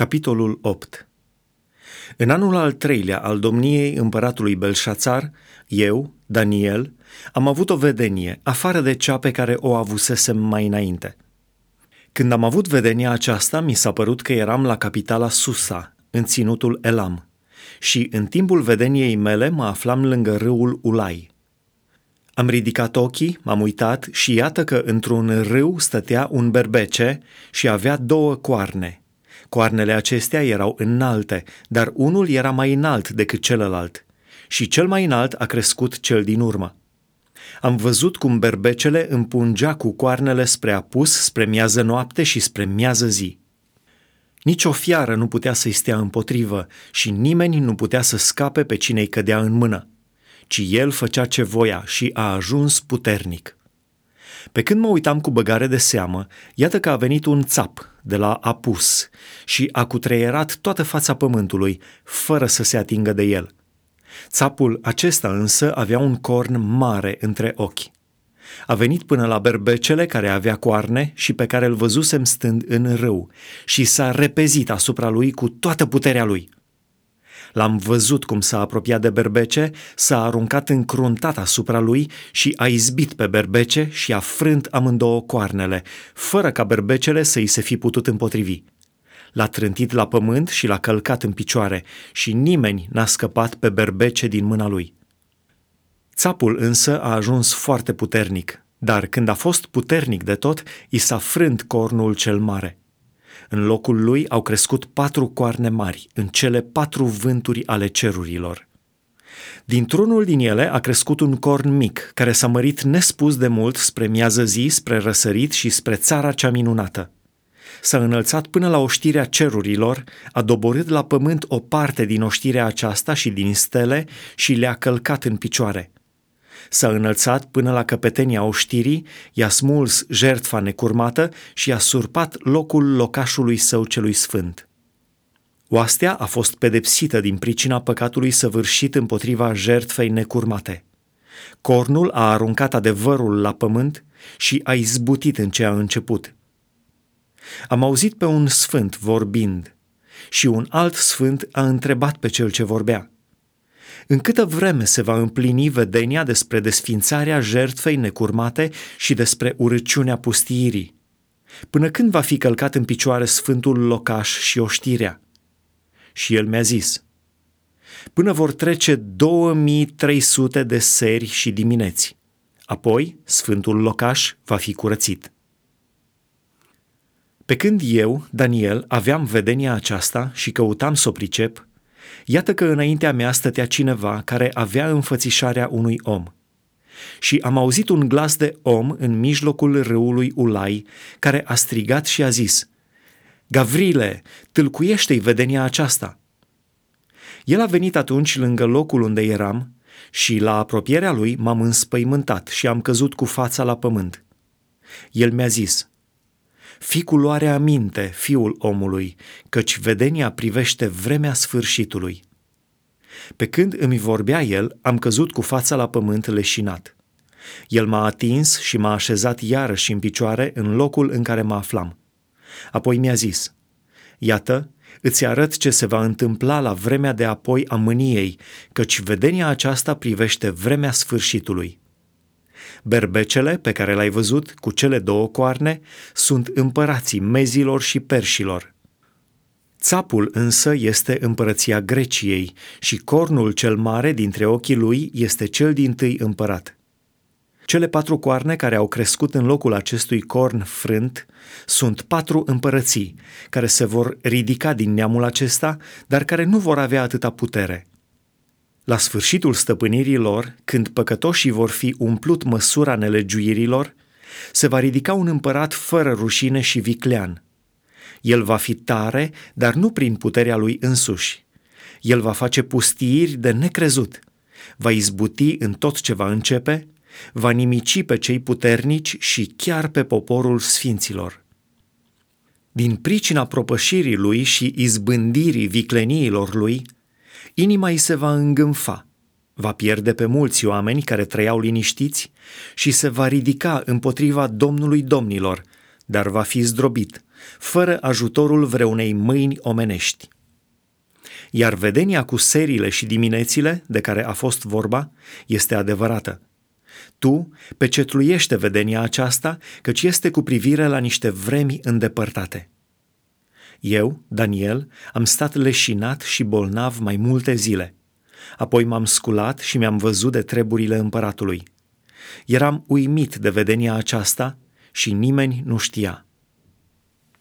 Capitolul 8 În anul al treilea al domniei împăratului Belșațar, eu, Daniel, am avut o vedenie, afară de cea pe care o avusesem mai înainte. Când am avut vedenia aceasta, mi s-a părut că eram la capitala Susa, în ținutul Elam, și în timpul vedeniei mele mă aflam lângă râul Ulai. Am ridicat ochii, m-am uitat și iată că într-un râu stătea un berbece și avea două coarne – Coarnele acestea erau înalte, dar unul era mai înalt decât celălalt. Și cel mai înalt a crescut cel din urmă. Am văzut cum berbecele împungea cu coarnele spre apus, spre miază noapte și spre miază zi. Nici o fiară nu putea să-i stea împotrivă și nimeni nu putea să scape pe cine îi cădea în mână, ci el făcea ce voia și a ajuns puternic. Pe când mă uitam cu băgare de seamă, iată că a venit un țap de la Apus și a cutreierat toată fața pământului, fără să se atingă de el. Țapul acesta însă avea un corn mare între ochi. A venit până la berbecele care avea coarne și pe care îl văzusem stând în râu și s-a repezit asupra lui cu toată puterea lui – L-am văzut cum s-a apropiat de berbece, s-a aruncat încruntat asupra lui și a izbit pe berbece și a frânt amândouă coarnele, fără ca berbecele să i se fi putut împotrivi. L-a trântit la pământ și l-a călcat în picioare și nimeni n-a scăpat pe berbece din mâna lui. Țapul însă a ajuns foarte puternic, dar când a fost puternic de tot, i s-a frânt cornul cel mare. În locul lui au crescut patru coarne mari, în cele patru vânturi ale cerurilor. Dintr-unul din ele a crescut un corn mic, care s-a mărit nespus de mult spre miază zi, spre răsărit și spre țara cea minunată. S-a înălțat până la oștirea cerurilor, a doborât la pământ o parte din oștirea aceasta și din stele și le-a călcat în picioare – S-a înălțat până la căpetenia oștirii, i-a smuls jertfa necurmată și i-a surpat locul locașului său celui sfânt. Oastea a fost pedepsită din pricina păcatului săvârșit împotriva jertfei necurmate. Cornul a aruncat adevărul la pământ și a izbutit în ce a început. Am auzit pe un sfânt vorbind și un alt sfânt a întrebat pe cel ce vorbea – în câtă vreme se va împlini vedenia despre desfințarea jertfei necurmate și despre urăciunea pustiirii? Până când va fi călcat în picioare sfântul locaș și oștirea? Și el mi-a zis, până vor trece 2300 de seri și dimineți. Apoi, sfântul locaș va fi curățit. Pe când eu, Daniel, aveam vedenia aceasta și căutam să o pricep, Iată că înaintea mea stătea cineva care avea înfățișarea unui om. Și am auzit un glas de om în mijlocul râului Ulai, care a strigat și a zis, Gavrile, tâlcuiește-i vedenia aceasta. El a venit atunci lângă locul unde eram și la apropierea lui m-am înspăimântat și am căzut cu fața la pământ. El mi-a zis, Fii cu luare aminte, fiul omului, căci vedenia privește vremea sfârșitului. Pe când îmi vorbea el, am căzut cu fața la pământ leșinat. El m-a atins și m-a așezat iarăși în picioare în locul în care mă aflam. Apoi mi-a zis, Iată, îți arăt ce se va întâmpla la vremea de apoi a mâniei, căci vedenia aceasta privește vremea sfârșitului. Berbecele pe care l-ai văzut cu cele două coarne sunt împărații mezilor și perșilor. Țapul însă este împărăția Greciei și cornul cel mare dintre ochii lui este cel din tâi împărat. Cele patru coarne care au crescut în locul acestui corn frânt sunt patru împărății, care se vor ridica din neamul acesta, dar care nu vor avea atâta putere – la sfârșitul stăpânirii lor, când păcătoșii vor fi umplut măsura nelegiuirilor, se va ridica un împărat fără rușine și viclean. El va fi tare, dar nu prin puterea lui însuși. El va face pustiiri de necrezut, va izbuti în tot ce va începe, va nimici pe cei puternici și chiar pe poporul sfinților. Din pricina propășirii lui și izbândirii vicleniilor lui, inima îi se va îngânfa, va pierde pe mulți oameni care trăiau liniștiți și se va ridica împotriva Domnului Domnilor, dar va fi zdrobit, fără ajutorul vreunei mâini omenești. Iar vedenia cu serile și diminețile, de care a fost vorba, este adevărată. Tu pecetluiește vedenia aceasta, căci este cu privire la niște vremi îndepărtate. Eu, Daniel, am stat leșinat și bolnav mai multe zile. Apoi m-am sculat și mi-am văzut de treburile împăratului. Eram uimit de vedenia aceasta și nimeni nu știa.